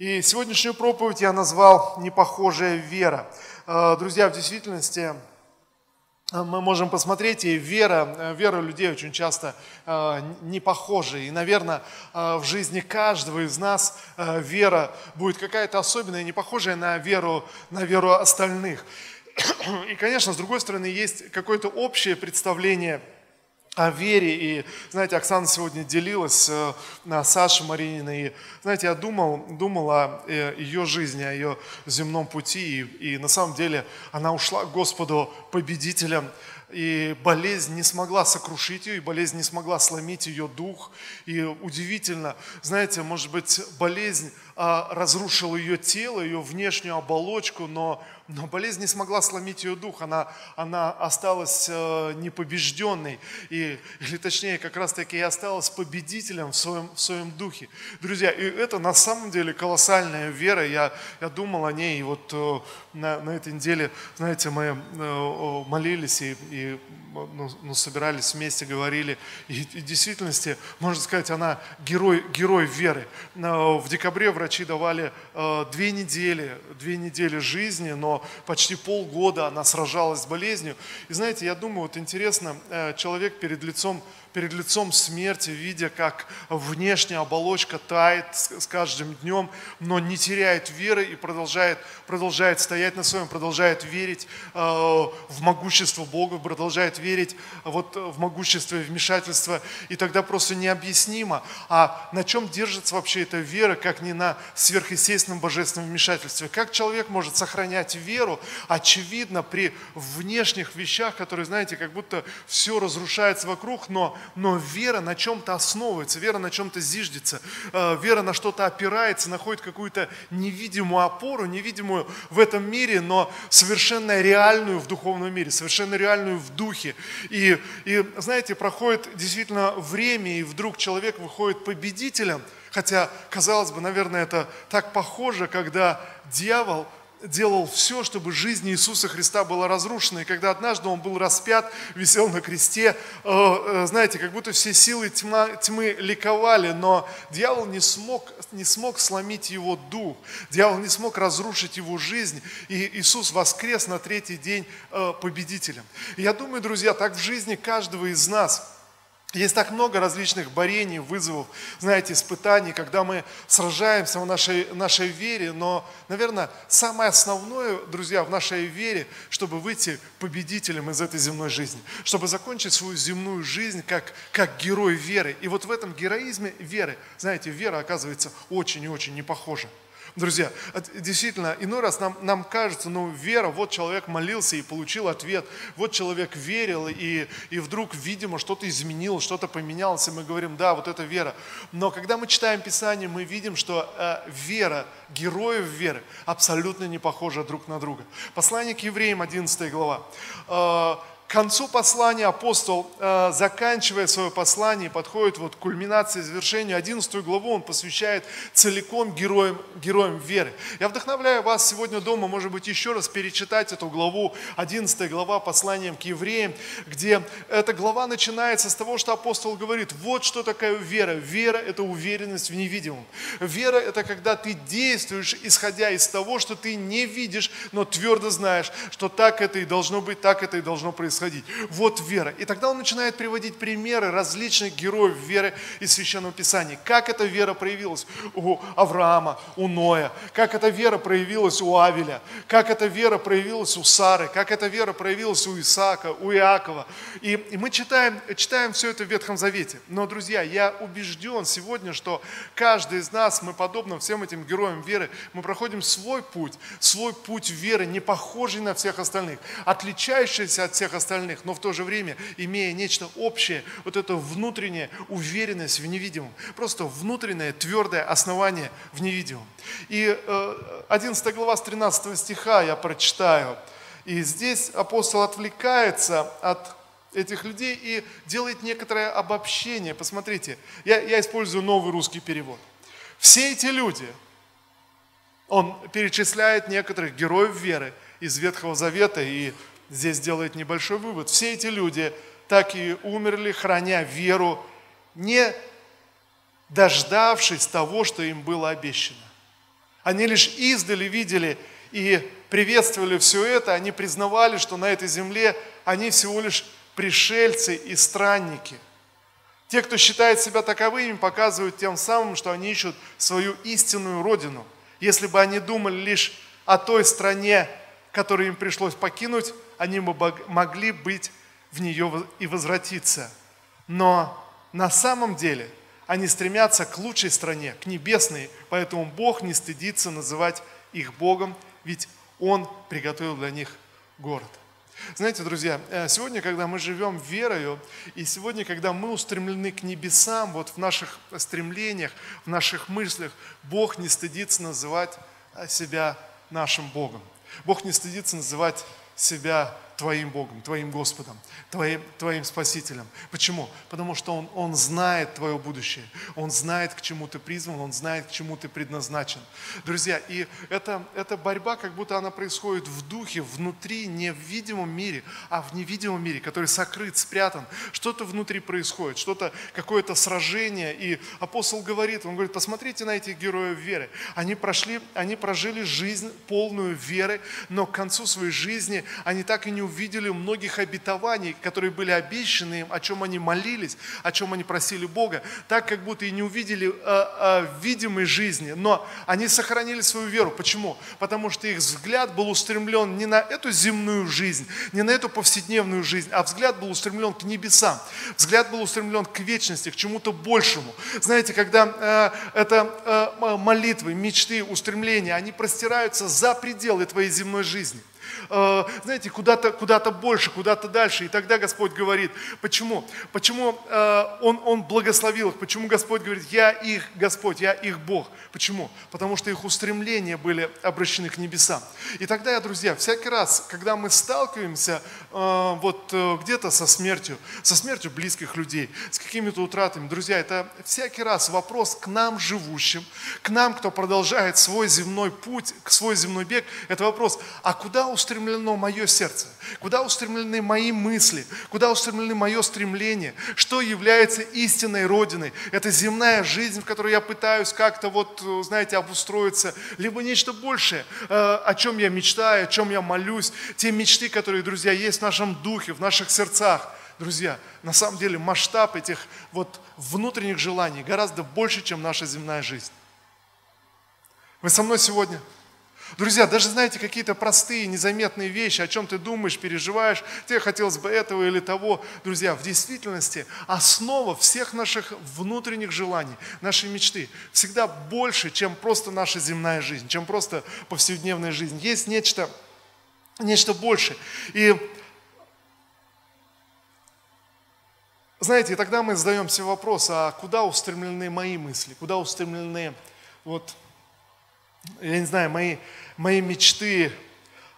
И сегодняшнюю проповедь я назвал «Непохожая вера». Э, друзья, в действительности э, мы можем посмотреть, и вера, э, вера людей очень часто не похожа. И, наверное, в жизни каждого из нас вера будет какая-то особенная, не похожая на веру, на веру остальных. И, конечно, с другой стороны, есть какое-то общее представление – о вере. И, знаете, Оксана сегодня делилась э, на Саше Марининой. И, знаете, я думал, думал о э, ее жизни, о ее земном пути. И, и на самом деле она ушла к Господу победителем. И болезнь не смогла сокрушить ее, и болезнь не смогла сломить ее дух. И удивительно, знаете, может быть, болезнь а, разрушила ее тело, ее внешнюю оболочку, но но болезнь не смогла сломить ее дух, она, она осталась э, непобежденной, и, или точнее, как раз таки и осталась победителем в своем, в своем духе. Друзья, и это на самом деле колоссальная вера, я, я думал о ней, и вот э, на, на этой неделе, знаете, мы э, молились и, и ну, ну, собирались вместе, говорили, и, и в действительности, можно сказать, она герой, герой веры. В декабре врачи давали э, две недели, две недели жизни, но почти полгода она сражалась с болезнью. И знаете, я думаю, вот интересно, э, человек перед лицом перед лицом смерти, видя, как внешняя оболочка тает с каждым днем, но не теряет веры и продолжает, продолжает стоять на своем, продолжает верить э, в могущество Бога, продолжает верить вот в могущество и вмешательство. И тогда просто необъяснимо. А на чем держится вообще эта вера, как не на сверхъестественном божественном вмешательстве? Как человек может сохранять веру, очевидно, при внешних вещах, которые, знаете, как будто все разрушается вокруг, но но вера на чем-то основывается, вера на чем-то зиждется, э, вера на что-то опирается, находит какую-то невидимую опору, невидимую в этом мире, но совершенно реальную в духовном мире, совершенно реальную в духе. И, и знаете, проходит действительно время, и вдруг человек выходит победителем, хотя, казалось бы, наверное, это так похоже, когда дьявол – делал все, чтобы жизнь Иисуса Христа была разрушена. И когда однажды Он был распят, висел на кресте, э, э, знаете, как будто все силы тьма, тьмы ликовали, но дьявол не смог, не смог сломить его дух, дьявол не смог разрушить его жизнь, и Иисус воскрес на третий день э, победителем. И я думаю, друзья, так в жизни каждого из нас – есть так много различных борений, вызовов, знаете, испытаний, когда мы сражаемся в нашей, нашей вере, но, наверное, самое основное, друзья, в нашей вере, чтобы выйти победителем из этой земной жизни, чтобы закончить свою земную жизнь как, как герой веры. И вот в этом героизме веры, знаете, вера оказывается очень и очень не похожа. Друзья, действительно, иной раз нам, нам кажется, ну, вера, вот человек молился и получил ответ, вот человек верил, и, и вдруг, видимо, что-то изменилось, что-то поменялось, и мы говорим, да, вот это вера. Но когда мы читаем Писание, мы видим, что э, вера, героев веры, абсолютно не похожа друг на друга. Послание к евреям, 11 глава. Э, к концу послания апостол, э, заканчивая свое послание, подходит вот к кульминации, завершению. 11 главу он посвящает целиком героям, героям веры. Я вдохновляю вас сегодня дома, может быть, еще раз перечитать эту главу, 11 глава посланием к евреям, где эта глава начинается с того, что апостол говорит, вот что такое вера. Вера – это уверенность в невидимом. Вера – это когда ты действуешь, исходя из того, что ты не видишь, но твердо знаешь, что так это и должно быть, так это и должно происходить происходить. Вот вера. И тогда он начинает приводить примеры различных героев веры из Священного Писания. Как эта вера проявилась у Авраама, у Ноя, как эта вера проявилась у Авеля, как эта вера проявилась у Сары, как эта вера проявилась у Исаака, у Иакова. И, и мы читаем, читаем все это в Ветхом Завете. Но, друзья, я убежден сегодня, что каждый из нас, мы подобно всем этим героям веры, мы проходим свой путь, свой путь веры, не похожий на всех остальных, отличающийся от всех остальных остальных, но в то же время имея нечто общее, вот это внутренняя уверенность в невидимом, просто внутреннее твердое основание в невидимом. И 11 э, глава с 13 стиха я прочитаю. И здесь апостол отвлекается от этих людей и делает некоторое обобщение. Посмотрите, я, я использую новый русский перевод. Все эти люди, он перечисляет некоторых героев веры из Ветхого Завета и здесь делает небольшой вывод. Все эти люди так и умерли, храня веру, не дождавшись того, что им было обещано. Они лишь издали видели и приветствовали все это, они признавали, что на этой земле они всего лишь пришельцы и странники. Те, кто считает себя таковыми, показывают тем самым, что они ищут свою истинную родину. Если бы они думали лишь о той стране, которую им пришлось покинуть, они могли быть в нее и возвратиться. Но на самом деле они стремятся к лучшей стране, к небесной, поэтому Бог не стыдится называть их Богом, ведь Он приготовил для них город. Знаете, друзья, э, сегодня, когда мы живем верою, и сегодня, когда мы устремлены к небесам, вот в наших стремлениях, в наших мыслях, Бог не стыдится называть себя нашим Богом. Бог не стыдится называть себя твоим Богом, твоим Господом, твоим, твоим Спасителем. Почему? Потому что он, он знает твое будущее, Он знает, к чему ты призван, Он знает, к чему ты предназначен. Друзья, и это, эта борьба, как будто она происходит в духе, внутри, не в видимом мире, а в невидимом мире, который сокрыт, спрятан. Что-то внутри происходит, что-то, какое-то сражение. И апостол говорит, он говорит, посмотрите на этих героев веры. Они прошли, они прожили жизнь полную веры, но к концу своей жизни они так и не увидели многих обетований, которые были обещаны им, о чем они молились, о чем они просили Бога, так как будто и не увидели э, э, видимой жизни, но они сохранили свою веру. Почему? Потому что их взгляд был устремлен не на эту земную жизнь, не на эту повседневную жизнь, а взгляд был устремлен к небесам, взгляд был устремлен к вечности, к чему-то большему. Знаете, когда э, это э, молитвы, мечты, устремления, они простираются за пределы твоей земной жизни. Э, знаете, куда-то куда больше, куда-то дальше. И тогда Господь говорит, почему? Почему э, он, он благословил их? Почему Господь говорит, я их Господь, я их Бог? Почему? Потому что их устремления были обращены к небесам. И тогда, я, друзья, всякий раз, когда мы сталкиваемся э, вот где-то со смертью, со смертью близких людей, с какими-то утратами, друзья, это всякий раз вопрос к нам живущим, к нам, кто продолжает свой земной путь, свой земной бег, это вопрос, а куда устремлено мое сердце, куда устремлены мои мысли, куда устремлены мое стремление, что является истинной Родиной. Это земная жизнь, в которой я пытаюсь как-то вот, знаете, обустроиться, либо нечто большее, э, о чем я мечтаю, о чем я молюсь, те мечты, которые, друзья, есть в нашем духе, в наших сердцах. Друзья, на самом деле масштаб этих вот внутренних желаний гораздо больше, чем наша земная жизнь. Вы со мной сегодня? Друзья, даже знаете, какие-то простые, незаметные вещи, о чем ты думаешь, переживаешь, тебе хотелось бы этого или того. Друзья, в действительности основа всех наших внутренних желаний, нашей мечты всегда больше, чем просто наша земная жизнь, чем просто повседневная жизнь. Есть нечто, нечто больше. И знаете, тогда мы задаем себе вопрос, а куда устремлены мои мысли, куда устремлены вот я не знаю, мои, мои мечты,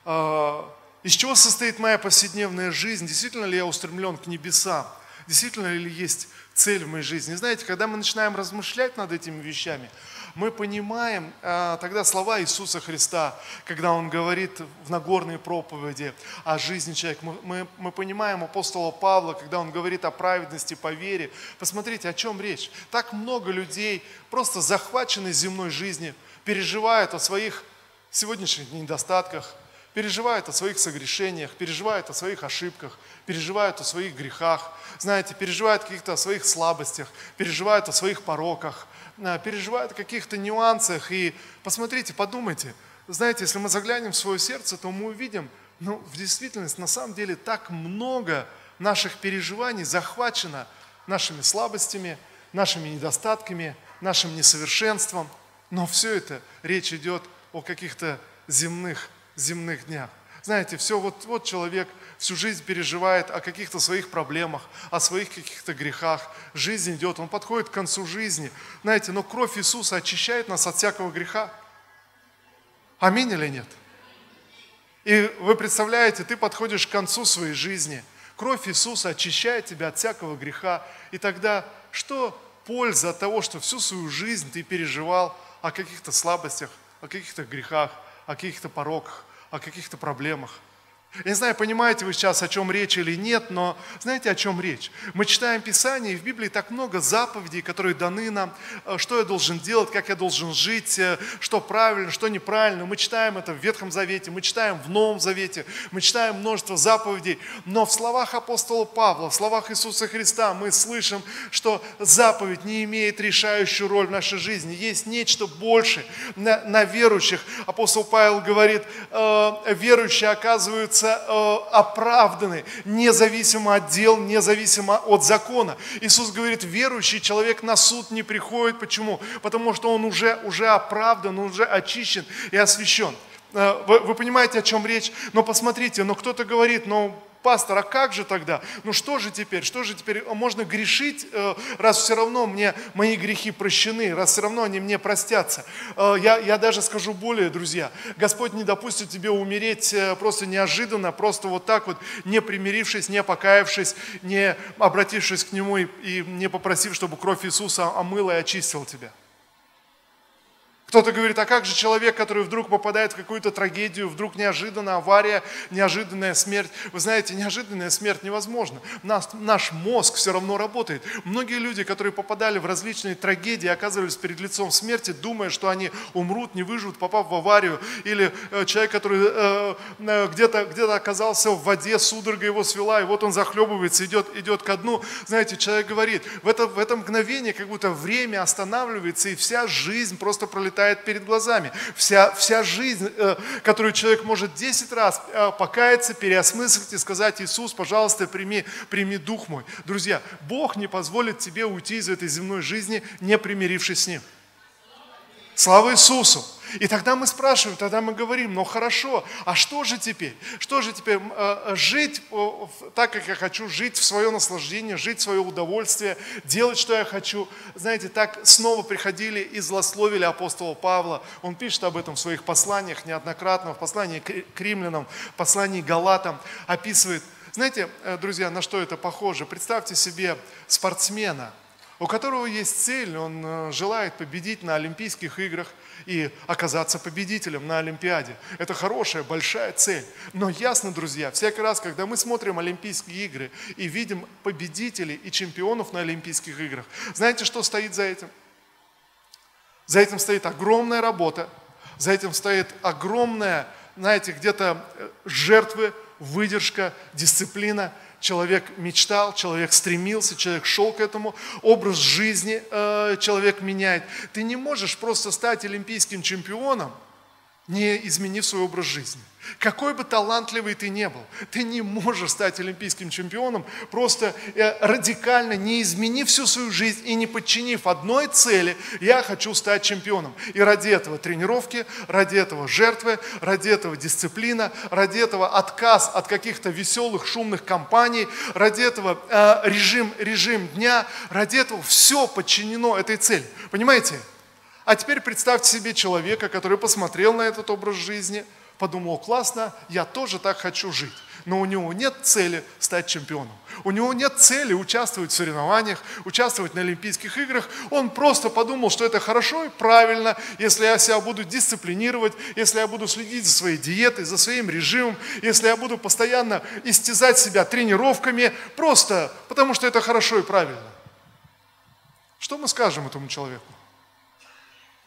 э, из чего состоит моя повседневная жизнь, действительно ли я устремлен к небесам, действительно ли есть цель в моей жизни. Знаете, когда мы начинаем размышлять над этими вещами, мы понимаем э, тогда слова Иисуса Христа, когда Он говорит в Нагорной проповеди о жизни человека. Мы, мы, мы понимаем апостола Павла, когда он говорит о праведности по вере. Посмотрите, о чем речь. Так много людей просто захвачены земной жизнью, переживают о своих сегодняшних недостатках, переживают о своих согрешениях, переживают о своих ошибках, переживают о своих грехах, знаете, переживают о каких-то своих слабостях, переживают о своих пороках, э, переживают о каких-то нюансах. И посмотрите, подумайте, знаете, если мы заглянем в свое сердце, то мы увидим, ну, в действительности, на самом деле, так много наших переживаний захвачено нашими слабостями, нашими недостатками, нашим несовершенством – но все это, речь идет о каких-то земных, земных днях. Знаете, все, вот, вот человек всю жизнь переживает о каких-то своих проблемах, о своих каких-то грехах. Жизнь идет, он подходит к концу жизни. Знаете, но кровь Иисуса очищает нас от всякого греха. Аминь или нет? И вы представляете, ты подходишь к концу своей жизни. Кровь Иисуса очищает тебя от всякого греха. И тогда что польза от того, что всю свою жизнь ты переживал о каких-то слабостях, о каких-то грехах, о каких-то пороках, о каких-то проблемах. Я не знаю, понимаете вы сейчас, о чем речь или нет, но знаете, о чем речь? Мы читаем Писание, и в Библии так много заповедей, которые даны нам, э, что я должен делать, как я должен жить, э, что правильно, что неправильно. Мы читаем это в Ветхом Завете, мы читаем в Новом Завете, мы читаем множество заповедей, но в словах апостола Павла, в словах Иисуса Христа мы слышим, что заповедь не имеет решающую роль в нашей жизни. Есть нечто большее на, на верующих. Апостол Павел говорит, э, верующие оказываются являются э, оправданы, независимо от дел, независимо от закона. Иисус говорит, верующий человек на суд не приходит. Почему? Потому что он уже, уже оправдан, он уже очищен и освящен. Э, вы, вы понимаете, о чем речь? Но посмотрите, но кто-то говорит, но пастор, а как же тогда? Ну что же теперь? Что же теперь? Можно грешить, э, раз все равно мне мои грехи прощены, раз все равно они мне простятся. Э, я, я даже скажу более, друзья, Господь не допустит тебе умереть э, просто неожиданно, просто вот так вот, не примирившись, не покаявшись, не обратившись к Нему и, и не попросив, чтобы кровь Иисуса омыла и очистила тебя. Кто-то говорит, а как же человек, который вдруг попадает в какую-то трагедию, вдруг неожиданно авария, неожиданная смерть. Вы знаете, неожиданная смерть невозможна. Наш, наш мозг все равно работает. Многие люди, которые попадали в различные трагедии, оказывались перед лицом смерти, думая, что они умрут, не выживут, попав в аварию. Или э, человек, который э, э, где-то где оказался в воде, судорога его свела, и вот он захлебывается, идет, идет ко дну. Знаете, человек говорит, в это, в это мгновение как будто время останавливается, и вся жизнь просто пролетает пролетает перед глазами. Вся, вся жизнь, э, которую человек может 10 раз э, покаяться, переосмыслить и сказать, Иисус, пожалуйста, прими, прими дух мой. Друзья, Бог не позволит тебе уйти из этой земной жизни, не примирившись с Ним. Слава Иисусу! И тогда мы спрашиваем, тогда мы говорим, ну хорошо, а что же теперь? Что же теперь? Э, жить так, как я хочу, жить в свое наслаждение, жить в свое удовольствие, делать, что я хочу. Знаете, так снова приходили и злословили апостола Павла. Он пишет об этом в своих посланиях неоднократно, в послании к римлянам, в послании к галатам, описывает. Знаете, э, друзья, на что это похоже? Представьте себе спортсмена, у которого есть цель, он э, желает победить на Олимпийских играх, и оказаться победителем на Олимпиаде. Это хорошая, большая цель. Но ясно, друзья, всякий раз, когда мы смотрим Олимпийские игры и видим победителей и чемпионов на Олимпийских играх, знаете, что стоит за этим? За этим стоит огромная работа, за этим стоит огромная, знаете, где-то э, жертвы, выдержка, дисциплина – человек мечтал, человек стремился, человек шел к этому, образ жизни э, человек меняет. Ты не можешь просто стать олимпийским чемпионом, не изменив свой образ жизни. Какой бы талантливый ты не был, ты не можешь стать олимпийским чемпионом, просто э, радикально не изменив всю свою жизнь и не подчинив одной цели, я хочу стать чемпионом. И ради этого тренировки, ради этого жертвы, ради этого дисциплина, ради этого отказ от каких-то веселых, шумных компаний, ради этого э, режим, режим дня, ради этого все подчинено этой цели. Понимаете? А теперь представьте себе человека, который посмотрел на этот образ жизни – подумал, классно, я тоже так хочу жить. Но у него нет цели стать чемпионом. У него нет цели участвовать в соревнованиях, участвовать на Олимпийских играх. Он просто подумал, что это хорошо и правильно, если я себя буду дисциплинировать, если я буду следить за своей диетой, за своим режимом, если я буду постоянно истязать себя тренировками, просто потому что это хорошо и правильно. Что мы скажем этому человеку?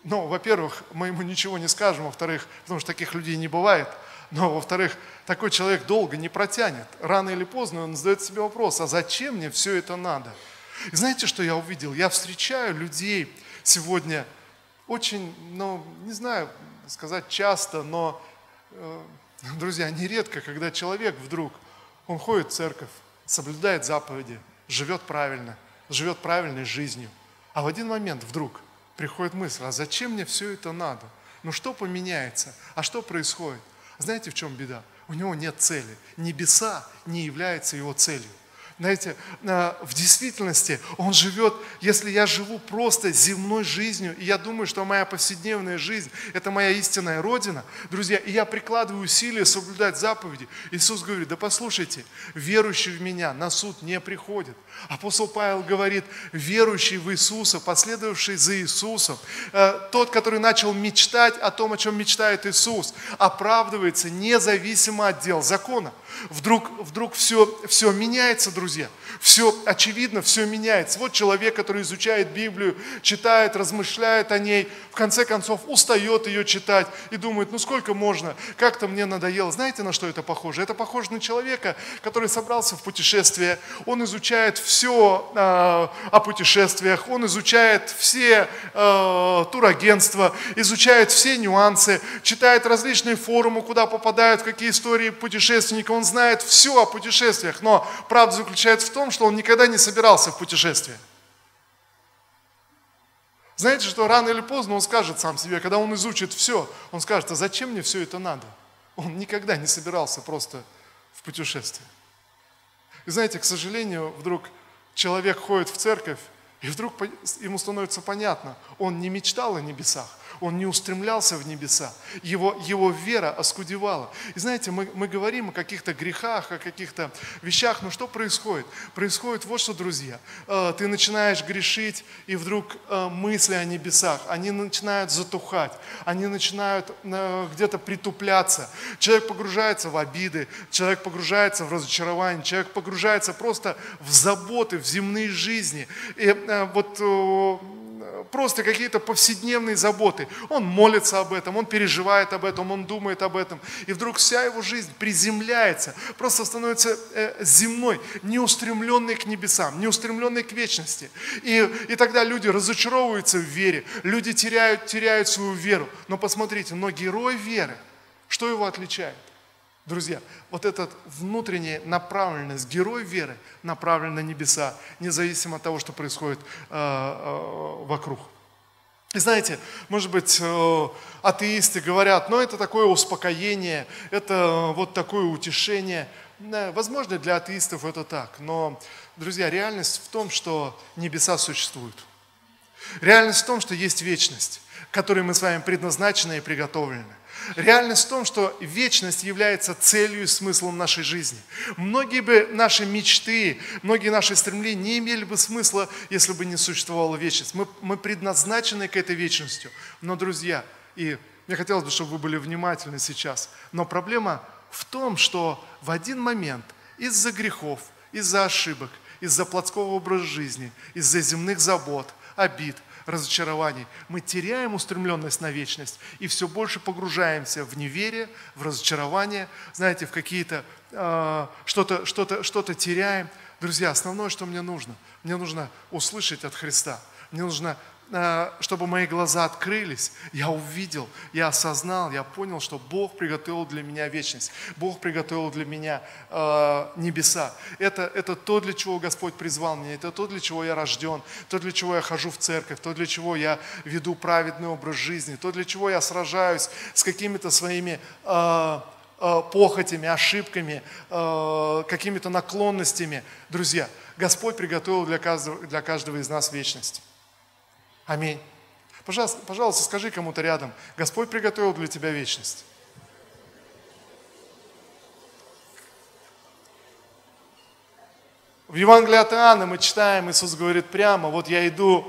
Ну, во-первых, мы ему ничего не скажем, во-вторых, потому что таких людей не бывает, но, во-вторых, такой человек долго не протянет. Рано или поздно он задает себе вопрос, а зачем мне все это надо? И знаете, что я увидел? Я встречаю людей сегодня очень, ну, не знаю сказать часто, но, э, друзья, нередко, когда человек вдруг, он ходит в церковь, соблюдает заповеди, живет правильно, живет правильной жизнью, а в один момент вдруг приходит мысль, а зачем мне все это надо? Ну что поменяется? А что происходит? Знаете, в чем беда? У него нет цели. Небеса не являются его целью. Знаете, э, в действительности он живет, если я живу просто земной жизнью, и я думаю, что моя повседневная жизнь – это моя истинная родина, друзья, и я прикладываю усилия соблюдать заповеди, Иисус говорит, да послушайте, верующий в меня на суд не приходит. Апостол Павел говорит, верующий в Иисуса, последовавший за Иисусом, э, тот, который начал мечтать о том, о чем мечтает Иисус, оправдывается независимо от дел закона. Вдруг, вдруг все, все меняется, друзья. Все очевидно, все меняется. Вот человек, который изучает Библию, читает, размышляет о ней, в конце концов устает ее читать и думает, ну сколько можно, как-то мне надоело. Знаете, на что это похоже? Это похоже на человека, который собрался в путешествие, он изучает все э, о путешествиях, он изучает все э, турагентства, изучает все нюансы, читает различные форумы, куда попадают, какие истории путешественников, он знает все о путешествиях, но правда заключается в том, что он никогда не собирался в путешествие. Знаете, что рано или поздно он скажет сам себе, когда он изучит все, он скажет, а зачем мне все это надо? Он никогда не собирался просто в путешествие. И знаете, к сожалению, вдруг человек ходит в церковь, и вдруг ему становится понятно, он не мечтал о небесах, он не устремлялся в небеса, его, его вера оскудевала. И знаете, мы, мы говорим о каких-то грехах, о каких-то вещах, но что происходит? Происходит вот что, друзья, э, ты начинаешь грешить, и вдруг э, мысли о небесах, они начинают затухать, они начинают э, где-то притупляться. Человек погружается в обиды, человек погружается в разочарование, человек погружается просто в заботы, в земные жизни. И вот просто какие-то повседневные заботы. Он молится об этом, он переживает об этом, он думает об этом. И вдруг вся его жизнь приземляется, просто становится э, земной, неустремленной к небесам, неустремленной к вечности. И, и тогда люди разочаровываются в вере, люди теряют, теряют свою веру. Но посмотрите, но герой веры, что его отличает? Друзья, вот эта внутренняя направленность, герой веры направлен на небеса, независимо от того, что происходит э, э, вокруг. И знаете, может быть, э, атеисты говорят, ну это такое успокоение, это вот такое утешение. Возможно, для атеистов это так, но, друзья, реальность в том, что небеса существуют. Реальность в том, что есть вечность, которой мы с вами предназначены и приготовлены. Реальность в том, что вечность является целью и смыслом нашей жизни. Многие бы наши мечты, многие наши стремления не имели бы смысла, если бы не существовала вечность. Мы, мы предназначены к этой вечности. Но, друзья, и мне хотелось бы, чтобы вы были внимательны сейчас, но проблема в том, что в один момент из-за грехов, из-за ошибок, из-за плотского образа жизни, из-за земных забот, обид – разочарований, мы теряем устремленность на вечность и все больше погружаемся в неверие, в разочарование, знаете, в какие-то, э, что-то что -то, что -то теряем. Друзья, основное, что мне нужно, мне нужно услышать от Христа, мне нужно чтобы мои глаза открылись, я увидел, я осознал, я понял, что Бог приготовил для меня вечность, Бог приготовил для меня э, небеса. Это, это то, для чего Господь призвал меня, это то, для чего я рожден, то, для чего я хожу в церковь, то, для чего я веду праведный образ жизни, то, для чего я сражаюсь с какими-то своими э, э, похотями, ошибками, э, какими-то наклонностями. Друзья, Господь приготовил для каждого, для каждого из нас вечность. Аминь. Пожалуйста, пожалуйста, скажи кому-то рядом, Господь приготовил для тебя вечность. В Евангелии от Иоанна мы читаем, Иисус говорит прямо, вот я иду,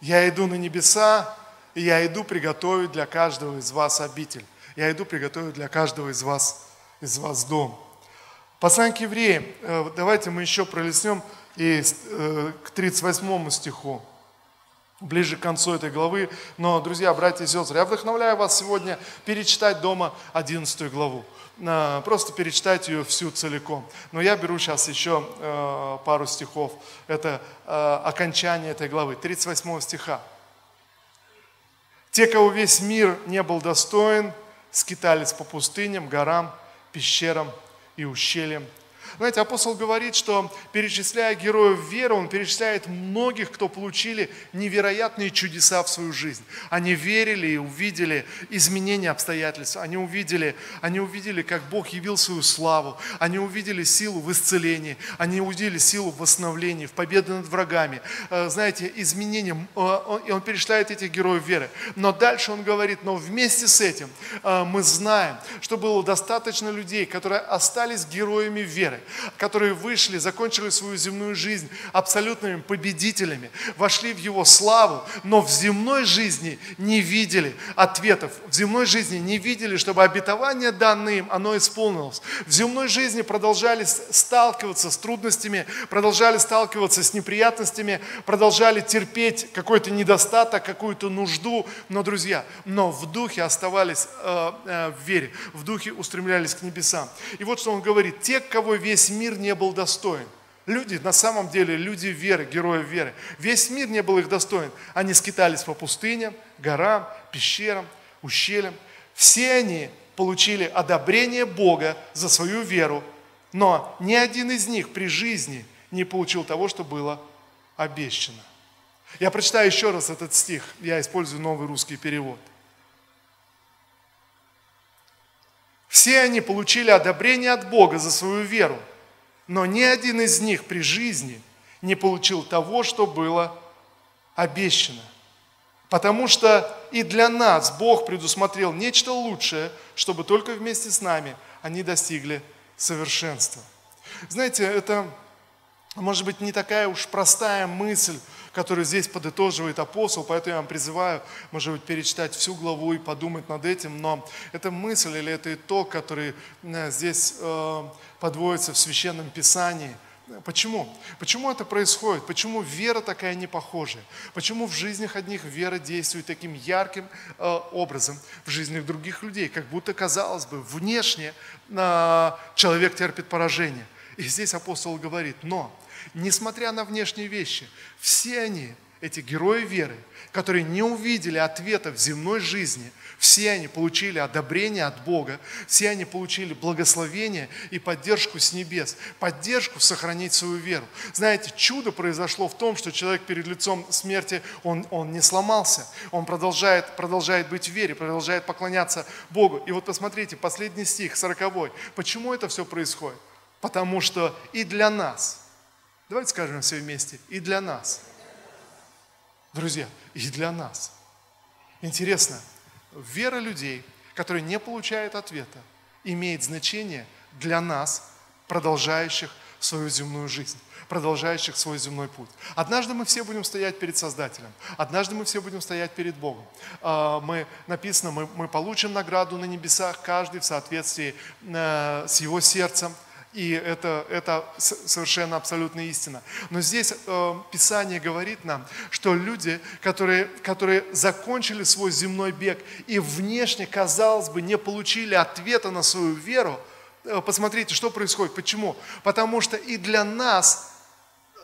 я иду на небеса, и я иду приготовить для каждого из вас обитель. Я иду приготовить для каждого из вас, из вас дом. Послание к евреям, э, давайте мы еще пролеснем и э, к 38 стиху ближе к концу этой главы. Но, друзья, братья и сестры, я вдохновляю вас сегодня перечитать дома 11 главу. А, просто перечитать ее всю целиком. Но я беру сейчас еще э, пару стихов. Это э, окончание этой главы, 38 стиха. «Те, кого весь мир не был достоин, скитались по пустыням, горам, пещерам и ущельям, Знаете, апостол говорит, что перечисляя героев веры, он перечисляет многих, кто получили невероятные чудеса в свою жизнь. Они верили и увидели изменения обстоятельств. Они увидели, они увидели, как Бог явил свою славу. Они увидели силу в исцелении. Они увидели силу в восстановлении, в победе над врагами. Э, знаете, изменения. Э, и он перечисляет этих героев веры. Но дальше он говорит, но вместе с этим э, мы знаем, что было достаточно людей, которые остались героями веры, которые вышли, закончили свою земную жизнь абсолютными победителями, вошли в Его славу, но в земной жизни не видели ответов, в земной жизни не видели, чтобы обетование данное им, оно исполнилось. В земной жизни продолжали сталкиваться с трудностями, продолжали сталкиваться с неприятностями, продолжали терпеть какой-то недостаток, какую-то нужду, но, друзья, но в духе оставались э, э, в вере, в духе устремлялись к небесам. И вот что он говорит, те, кого весь мир не был достоин. Люди, на самом деле, люди веры, герои веры. Весь мир не был их достоин. Они скитались по пустыням, горам, пещерам, ущельям. Все они получили одобрение Бога за свою веру, но ни один из них при жизни не получил того, что было обещано. Я прочитаю еще раз этот стих, я использую новый русский перевод. Все они получили одобрение от Бога за свою веру, но ни один из них при жизни не получил того, что было обещано. Потому что и для нас Бог предусмотрел нечто лучшее, чтобы только вместе с нами они достигли совершенства. Знаете, это может быть не такая уж простая мысль, который здесь подытоживает апостол, поэтому я вам призываю, может быть, перечитать всю главу и подумать над этим, но это мысль или это итог, который э, здесь э, подводится в Священном Писании – Почему? Почему это происходит? Почему вера такая непохожая? Почему в жизнях одних вера действует таким ярким э, образом в жизнях других людей? Как будто, казалось бы, внешне э, человек терпит поражение. И здесь апостол говорит, но несмотря на внешние вещи, все они, эти герои веры, которые не увидели ответа в земной жизни, все они получили одобрение от Бога, все они получили благословение и поддержку с небес, поддержку сохранить свою веру. Знаете, чудо произошло в том, что человек перед лицом смерти, он, он не сломался, он продолжает, продолжает быть в вере, продолжает поклоняться Богу. И вот посмотрите, последний стих, 40 Почему это все происходит? Потому что и для нас – Давайте скажем все вместе. И для нас. Друзья, и для нас. Интересно, вера людей, которые не получают ответа, имеет значение для нас, продолжающих свою земную жизнь, продолжающих свой земной путь. Однажды мы все будем стоять перед Создателем, однажды мы все будем стоять перед Богом. А, мы, написано, мы, мы получим награду на небесах, каждый в соответствии э, с его сердцем, и это, это совершенно абсолютная истина. Но здесь э, Писание говорит нам, что люди, которые, которые закончили свой земной бег и внешне, казалось бы, не получили ответа на свою веру, э, посмотрите, что происходит. Почему? Потому что и для нас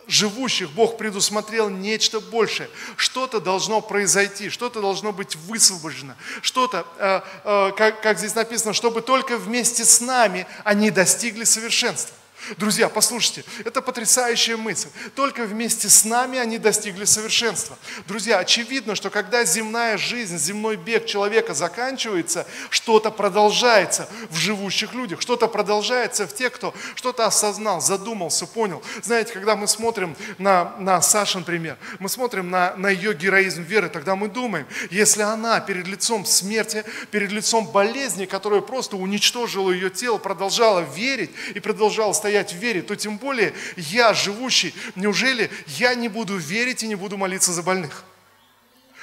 живущих Бог предусмотрел нечто большее. Что-то должно произойти, что-то должно быть высвобождено, что-то, э, э, как, как здесь написано, чтобы только вместе с нами они достигли совершенства. Друзья, послушайте, это потрясающая мысль. Только вместе с нами они достигли совершенства. Друзья, очевидно, что когда земная жизнь, земной бег человека заканчивается, что-то продолжается в живущих людях, что-то продолжается в тех, кто что-то осознал, задумался, понял. Знаете, когда мы смотрим на, на Сашу, например, мы смотрим на, на ее героизм веры, тогда мы думаем, если она перед лицом смерти, перед лицом болезни, которая просто уничтожила ее тело, продолжала верить и продолжала стоять стоять в вере, то тем более я, живущий, неужели я не буду верить и не буду молиться за больных?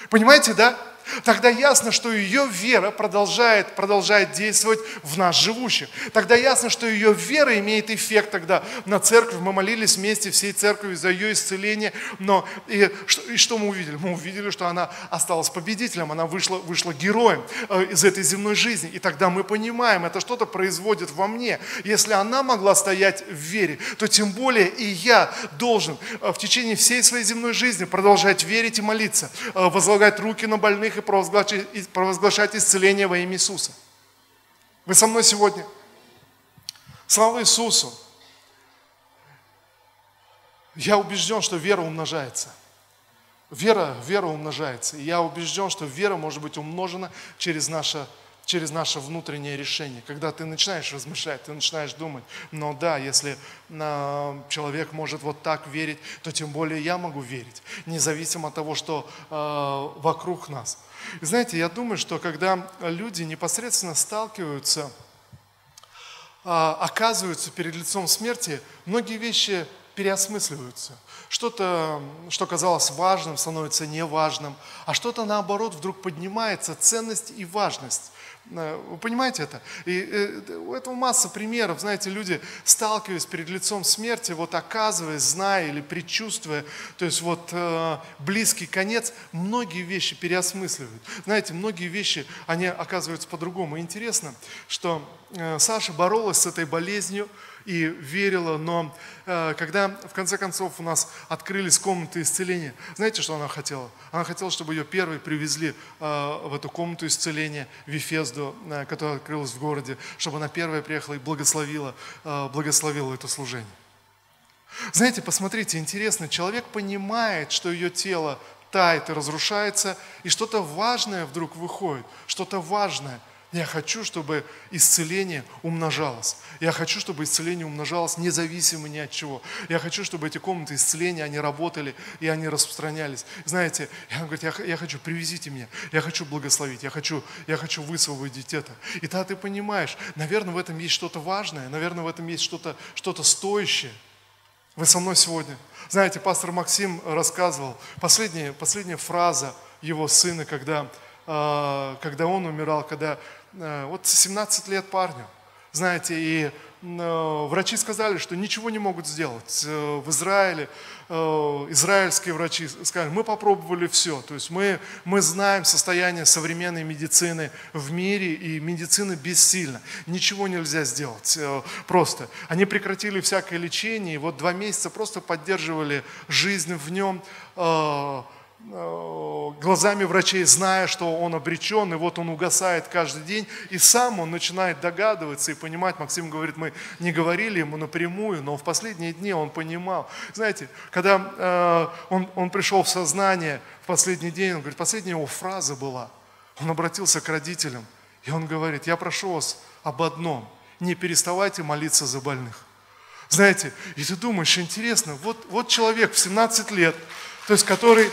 Понимаете, да? Тогда ясно, что ее вера продолжает, продолжает действовать в нас живущих. Тогда ясно, что ее вера имеет эффект тогда на церковь. Мы молились вместе всей церковью за ее исцеление. Но и, и что мы увидели? Мы увидели, что она осталась победителем, она вышла, вышла героем э, из этой земной жизни. И тогда мы понимаем, это что-то производит во мне. Если она могла стоять в вере, то тем более и я должен э, в течение всей своей земной жизни продолжать верить и молиться, э, возлагать руки на больных и провозглашать, провозглашать исцеление во имя Иисуса. Вы со мной сегодня? Слава Иисусу! Я убежден, что вера умножается. Вера, вера умножается. И я убежден, что вера может быть умножена через наше через наше внутреннее решение. Когда ты начинаешь размышлять, ты начинаешь думать, но да, если э, человек может вот так верить, то тем более я могу верить, независимо от того, что э, вокруг нас. И знаете, я думаю, что когда люди непосредственно сталкиваются, э, оказываются перед лицом смерти, многие вещи переосмысливаются. Что-то, что казалось важным, становится неважным, а что-то наоборот вдруг поднимается ценность и важность. Э, вы понимаете это? И э, у этого масса примеров. Знаете, люди, сталкиваясь перед лицом смерти, вот оказываясь, зная или предчувствуя, то есть вот э, близкий конец, многие вещи переосмысливают. Знаете, многие вещи, они оказываются по-другому. интересно, что Саша боролась с этой болезнью, и верила, но э, когда в конце концов у нас открылись комнаты исцеления, знаете, что она хотела? Она хотела, чтобы ее первой привезли э, в эту комнату исцеления, в Вифезду, э, которая открылась в городе, чтобы она первая приехала и благословила, благословила это служение. Знаете, посмотрите, интересно, человек понимает, что ее тело тает и разрушается, и что-то важное вдруг выходит, что-то важное. Я хочу, чтобы исцеление умножалось. Я хочу, чтобы исцеление умножалось независимо ни от чего. Я хочу, чтобы эти комнаты исцеления, они работали и они распространялись. Знаете, он говорит, я, я хочу, привезите меня, я хочу благословить, я хочу, я хочу высвободить это. И тогда ты понимаешь, наверное, в этом есть что-то важное, наверное, в этом есть что-то что стоящее. Вы со мной сегодня. Знаете, пастор Максим рассказывал, последняя, последняя фраза его сына, когда, а, когда он умирал, когда вот 17 лет парню, знаете, и э, врачи сказали, что ничего не могут сделать. Э, в Израиле израильские врачи сказали, мы попробовали все. То есть мы, мы знаем состояние современной медицины в мире, и медицина бессильна. Ничего нельзя сделать просто. Они прекратили всякое лечение, и вот два месяца просто поддерживали жизнь в нем, Э, глазами врачей, зная, что он обречен, и вот он угасает каждый день, и сам он начинает догадываться и понимать. Максим говорит, мы не говорили ему напрямую, но в последние дни он понимал. Знаете, когда э, он, он пришел в сознание в последний день, он говорит, последняя его фраза была, он обратился к родителям, и он говорит, я прошу вас об одном, не переставайте молиться за больных. Знаете, и ты думаешь, интересно, вот, вот человек в 17 лет, то есть который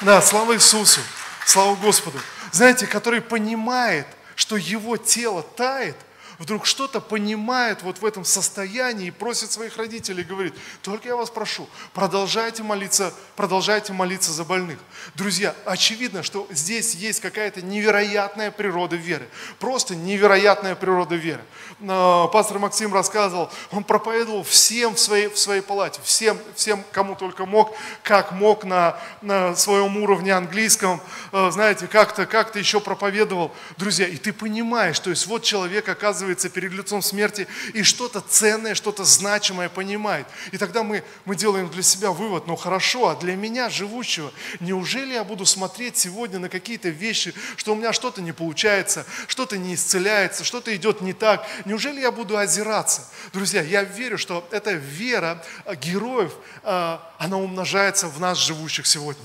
да, слава Иисусу, слава Господу. Знаете, который понимает, что его тело тает – вдруг что-то понимает вот в этом состоянии и просит своих родителей, говорит, только я вас прошу, продолжайте молиться, продолжайте молиться за больных. Друзья, очевидно, что здесь есть какая-то невероятная природа веры, просто невероятная природа веры. А, пастор Максим рассказывал, он проповедовал всем в своей, в своей палате, всем, всем, кому только мог, как мог на, на своем уровне английском, а, знаете, как-то как еще проповедовал. Друзья, и ты понимаешь, то есть вот человек оказывается оказывается перед лицом смерти и что-то ценное, что-то значимое понимает. И тогда мы, мы делаем для себя вывод, ну хорошо, а для меня, живущего, неужели я буду смотреть сегодня на какие-то вещи, что у меня что-то не получается, что-то не исцеляется, что-то идет не так? Неужели я буду озираться? Друзья, я верю, что эта вера героев, а, она умножается в нас, живущих сегодня.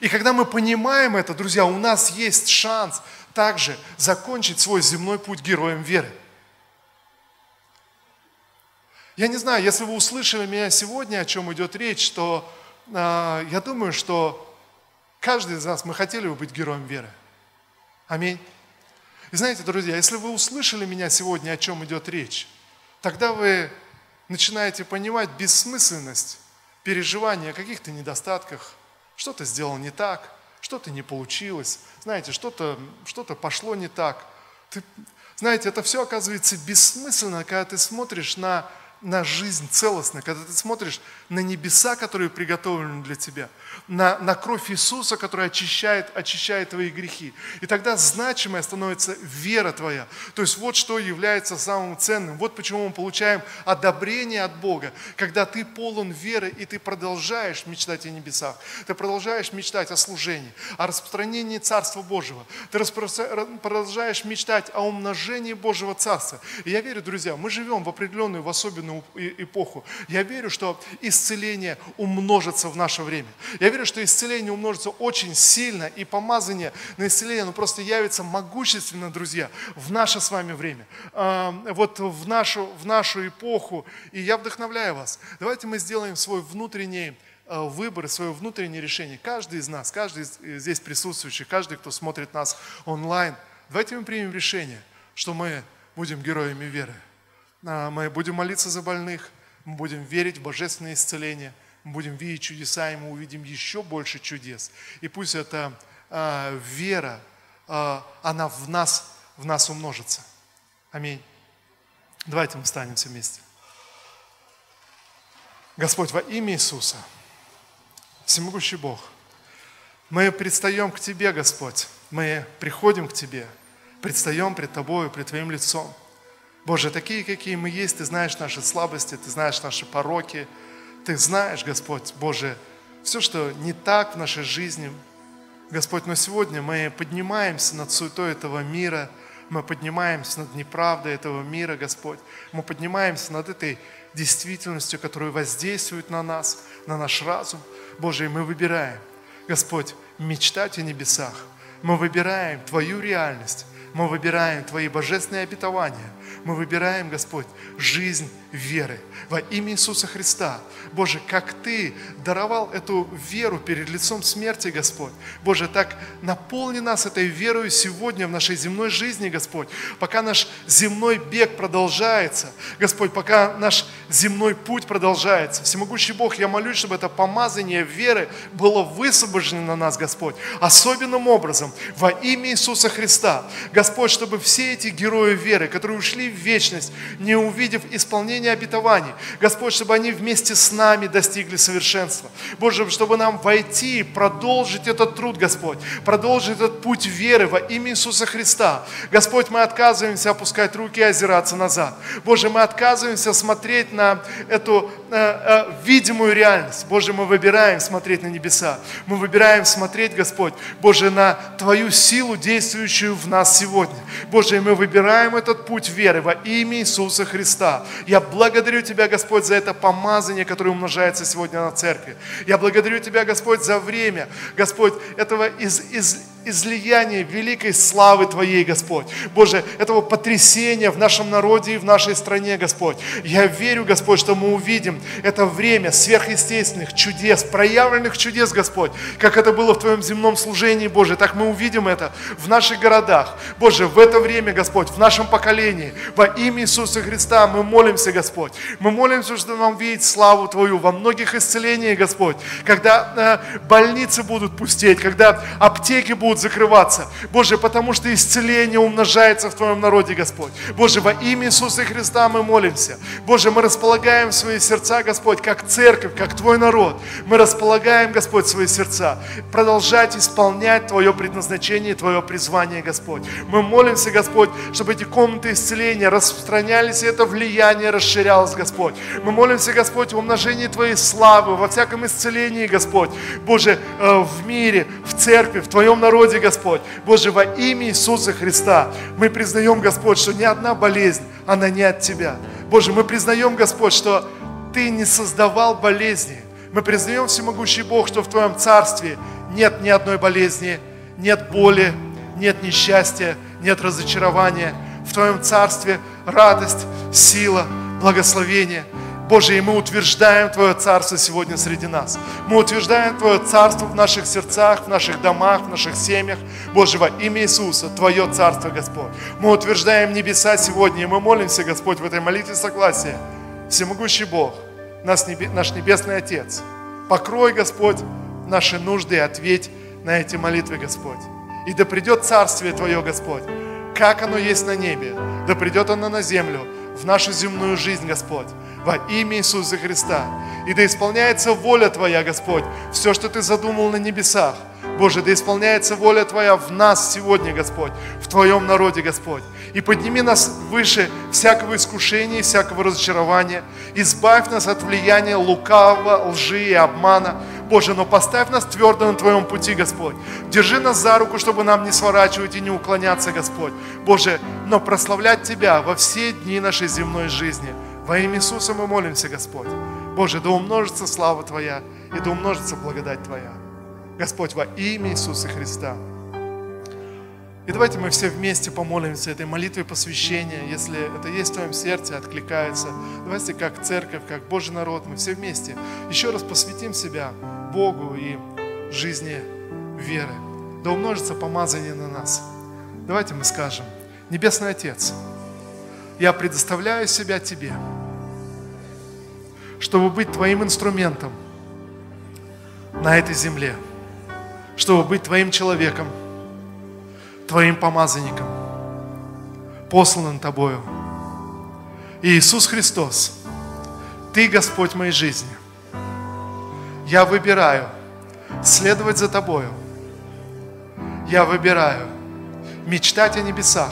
И когда мы понимаем это, друзья, у нас есть шанс также закончить свой земной путь героем веры. Я не знаю, если вы услышали меня сегодня, о чем идет речь, то э, я думаю, что каждый из нас, мы хотели бы быть героем веры. Аминь. И знаете, друзья, если вы услышали меня сегодня, о чем идет речь, тогда вы начинаете понимать бессмысленность переживания о каких-то недостатках, что-то сделал не так, что-то не получилось, знаете, что-то что пошло не так. Ты, знаете, это все оказывается бессмысленно, когда ты смотришь на на жизнь целостно, когда ты смотришь на небеса, которые приготовлены для тебя, на, на кровь Иисуса, которая очищает, очищает твои грехи. И тогда значимая становится вера твоя. То есть вот что является самым ценным. Вот почему мы получаем одобрение от Бога, когда ты полон веры, и ты продолжаешь мечтать о небесах, ты продолжаешь мечтать о служении, о распространении Царства Божьего, ты продолжаешь мечтать о умножении Божьего Царства. И я верю, друзья, мы живем в определенную, в особенную омраченную эпоху. Я верю, что исцеление умножится в наше время. Я верю, что исцеление умножится очень сильно, и помазание на исцеление, ну просто явится могущественно, друзья, в наше с вами время, вот в нашу, в нашу эпоху. И я вдохновляю вас. Давайте мы сделаем свой внутренний а, выбор, свое внутреннее решение. Каждый из нас, каждый здесь присутствующий, каждый, кто смотрит нас онлайн, давайте мы примем решение, что мы будем героями веры. А, мы будем молиться за больных, мы будем верить в божественное исцеление, мы будем видеть чудеса, и мы увидим еще больше чудес. И пусть эта э, вера, э, она в нас, в нас умножится. Аминь. Давайте мы встанем все вместе. Господь, во имя Иисуса, всемогущий Бог, мы предстаем к Тебе, Господь, мы приходим к Тебе, предстаем пред Тобою, пред Твоим лицом. Боже, такие, какие мы есть, Ты знаешь наши слабости, Ты знаешь наши пороки, Ты знаешь, Господь, Боже, все, что не так в нашей жизни. Господь, но сегодня мы поднимаемся над суетой этого мира, мы поднимаемся над неправдой этого мира, Господь. Мы поднимаемся над этой действительностью, которая воздействует на нас, на наш разум. Боже, и мы выбираем, Господь, мечтать о небесах. Мы выбираем Твою реальность. Мы выбираем Твои божественные обетования. Мы выбираем, Господь, жизнь веры во имя Иисуса Христа. Боже, как Ты даровал эту веру перед лицом смерти, Господь. Боже, так наполни нас этой верой сегодня в нашей земной жизни, Господь. Пока наш земной бег продолжается, Господь, пока наш земной путь продолжается. Всемогущий Бог, я молюсь, чтобы это помазание веры было высвобождено на нас, Господь, особенным образом во имя Иисуса Христа. Господь, чтобы все эти герои веры, которые ушли в вечность, не увидев исполнения обетований. Господь, чтобы они вместе с нами достигли совершенства. Боже, чтобы нам войти продолжить этот труд, Господь, продолжить этот путь веры во имя Иисуса Христа. Господь, мы отказываемся опускать руки и озираться назад. Боже, мы отказываемся смотреть на эту э, э, видимую реальность. Боже, мы выбираем смотреть на небеса. Мы выбираем смотреть, Господь, Боже, на Твою силу, действующую в нас сегодня. Боже, мы выбираем этот путь веры во имя Иисуса Христа. Я благодарю Тебя, Господь, за это помазание, которое умножается сегодня на церкви. Я благодарю Тебя, Господь, за время, Господь, этого из, из, излияния великой славы Твоей, Господь. Боже, этого потрясения в нашем народе и в нашей стране, Господь. Я верю, Господь, что мы увидим это время сверхъестественных чудес, проявленных чудес, Господь, как это было в Твоем земном служении, Боже, так мы увидим это в наших городах. Боже, в это время, Господь, в нашем поколении, во имя Иисуса Христа мы молимся, Господь. Мы молимся, что нам видеть славу Твою во многих исцелениях, Господь, когда э, больницы будут пустеть, когда аптеки будут будут закрываться. Боже, потому что исцеление умножается в Твоем народе, Господь. Боже, во имя Иисуса Христа мы молимся. Боже, мы располагаем свои сердца, Господь, как церковь, как Твой народ. Мы располагаем, Господь, свои сердца. Продолжать исполнять Твое предназначение, Твое призвание, Господь. Мы молимся, Господь, чтобы эти комнаты исцеления распространялись, и это влияние расширялось, Господь. Мы молимся, Господь, о умножении Твоей славы, во всяком исцелении, Господь. Боже, э, в мире, в церкви, в Твоем народе, народе, Господь. Боже, во имя Иисуса Христа мы признаем, Господь, что ни одна болезнь, она не от Тебя. Боже, мы признаем, Господь, что Ты не создавал болезни. Мы признаем, Всемогущий Бог, что в Твоем Царстве нет ни одной болезни, нет боли, нет несчастья, нет разочарования. В Твоем Царстве радость, сила, благословение – Боже, и мы утверждаем Твое Царство сегодня среди нас. Мы утверждаем Твое Царство в наших сердцах, в наших домах, в наших семьях. Боже, во имя Иисуса, Твое Царство, Господь. Мы утверждаем небеса сегодня, и мы молимся, Господь, в этой молитве согласия. Всемогущий Бог, наш Небесный Отец, покрой, Господь, наши нужды и ответь на эти молитвы, Господь. И да придет Царствие Твое, Господь, как оно есть на небе, да придет оно на землю, в нашу земную жизнь, Господь во имя Иисуса Христа. И да исполняется воля Твоя, Господь, все, что Ты задумал на небесах. Боже, да исполняется воля Твоя в нас сегодня, Господь, в Твоем народе, Господь. И подними нас выше всякого искушения, всякого разочарования. Избавь нас от влияния лукавого, лжи и обмана. Боже, но поставь нас твердо на Твоем пути, Господь. Держи нас за руку, чтобы нам не сворачивать и не уклоняться, Господь. Боже, но прославлять Тебя во все дни нашей земной жизни – Во имя Иисуса мы молимся, Господь. Боже, да умножится слава Твоя и да умножится благодать Твоя. Господь, во имя Иисуса Христа. И давайте мы все вместе помолимся этой молитвой посвящения, если это есть в твоем сердце, откликается. Давайте как церковь, как Божий народ, мы все вместе еще раз посвятим себя Богу и жизни веры. Да умножится помазание на нас. Давайте мы скажем, Небесный Отец, я предоставляю себя Тебе, чтобы быть Твоим инструментом на этой земле, чтобы быть Твоим человеком, Твоим помазанником, посланным Тобою. Иисус Христос, Ты Господь моей жизни. Я выбираю следовать за Тобою. Я выбираю мечтать о небесах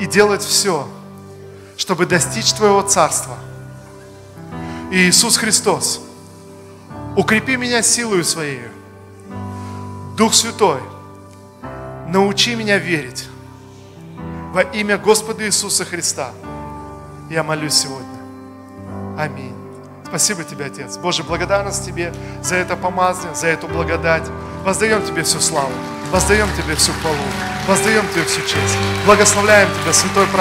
и делать все, чтобы достичь Твоего Царства. Иисус Христос, укрепи меня силою Своей. Дух Святой, научи меня верить. Во имя Господа Иисуса Христа я молюсь сегодня. Аминь. Спасибо тебе, Отец. Боже, благодарность Тебе за это помазание, за эту благодать. Воздаем Тебе всю славу, воздаем Тебе всю хвалу, воздаем Тебе всю честь. Благословляем Тебя, Святой Праздник.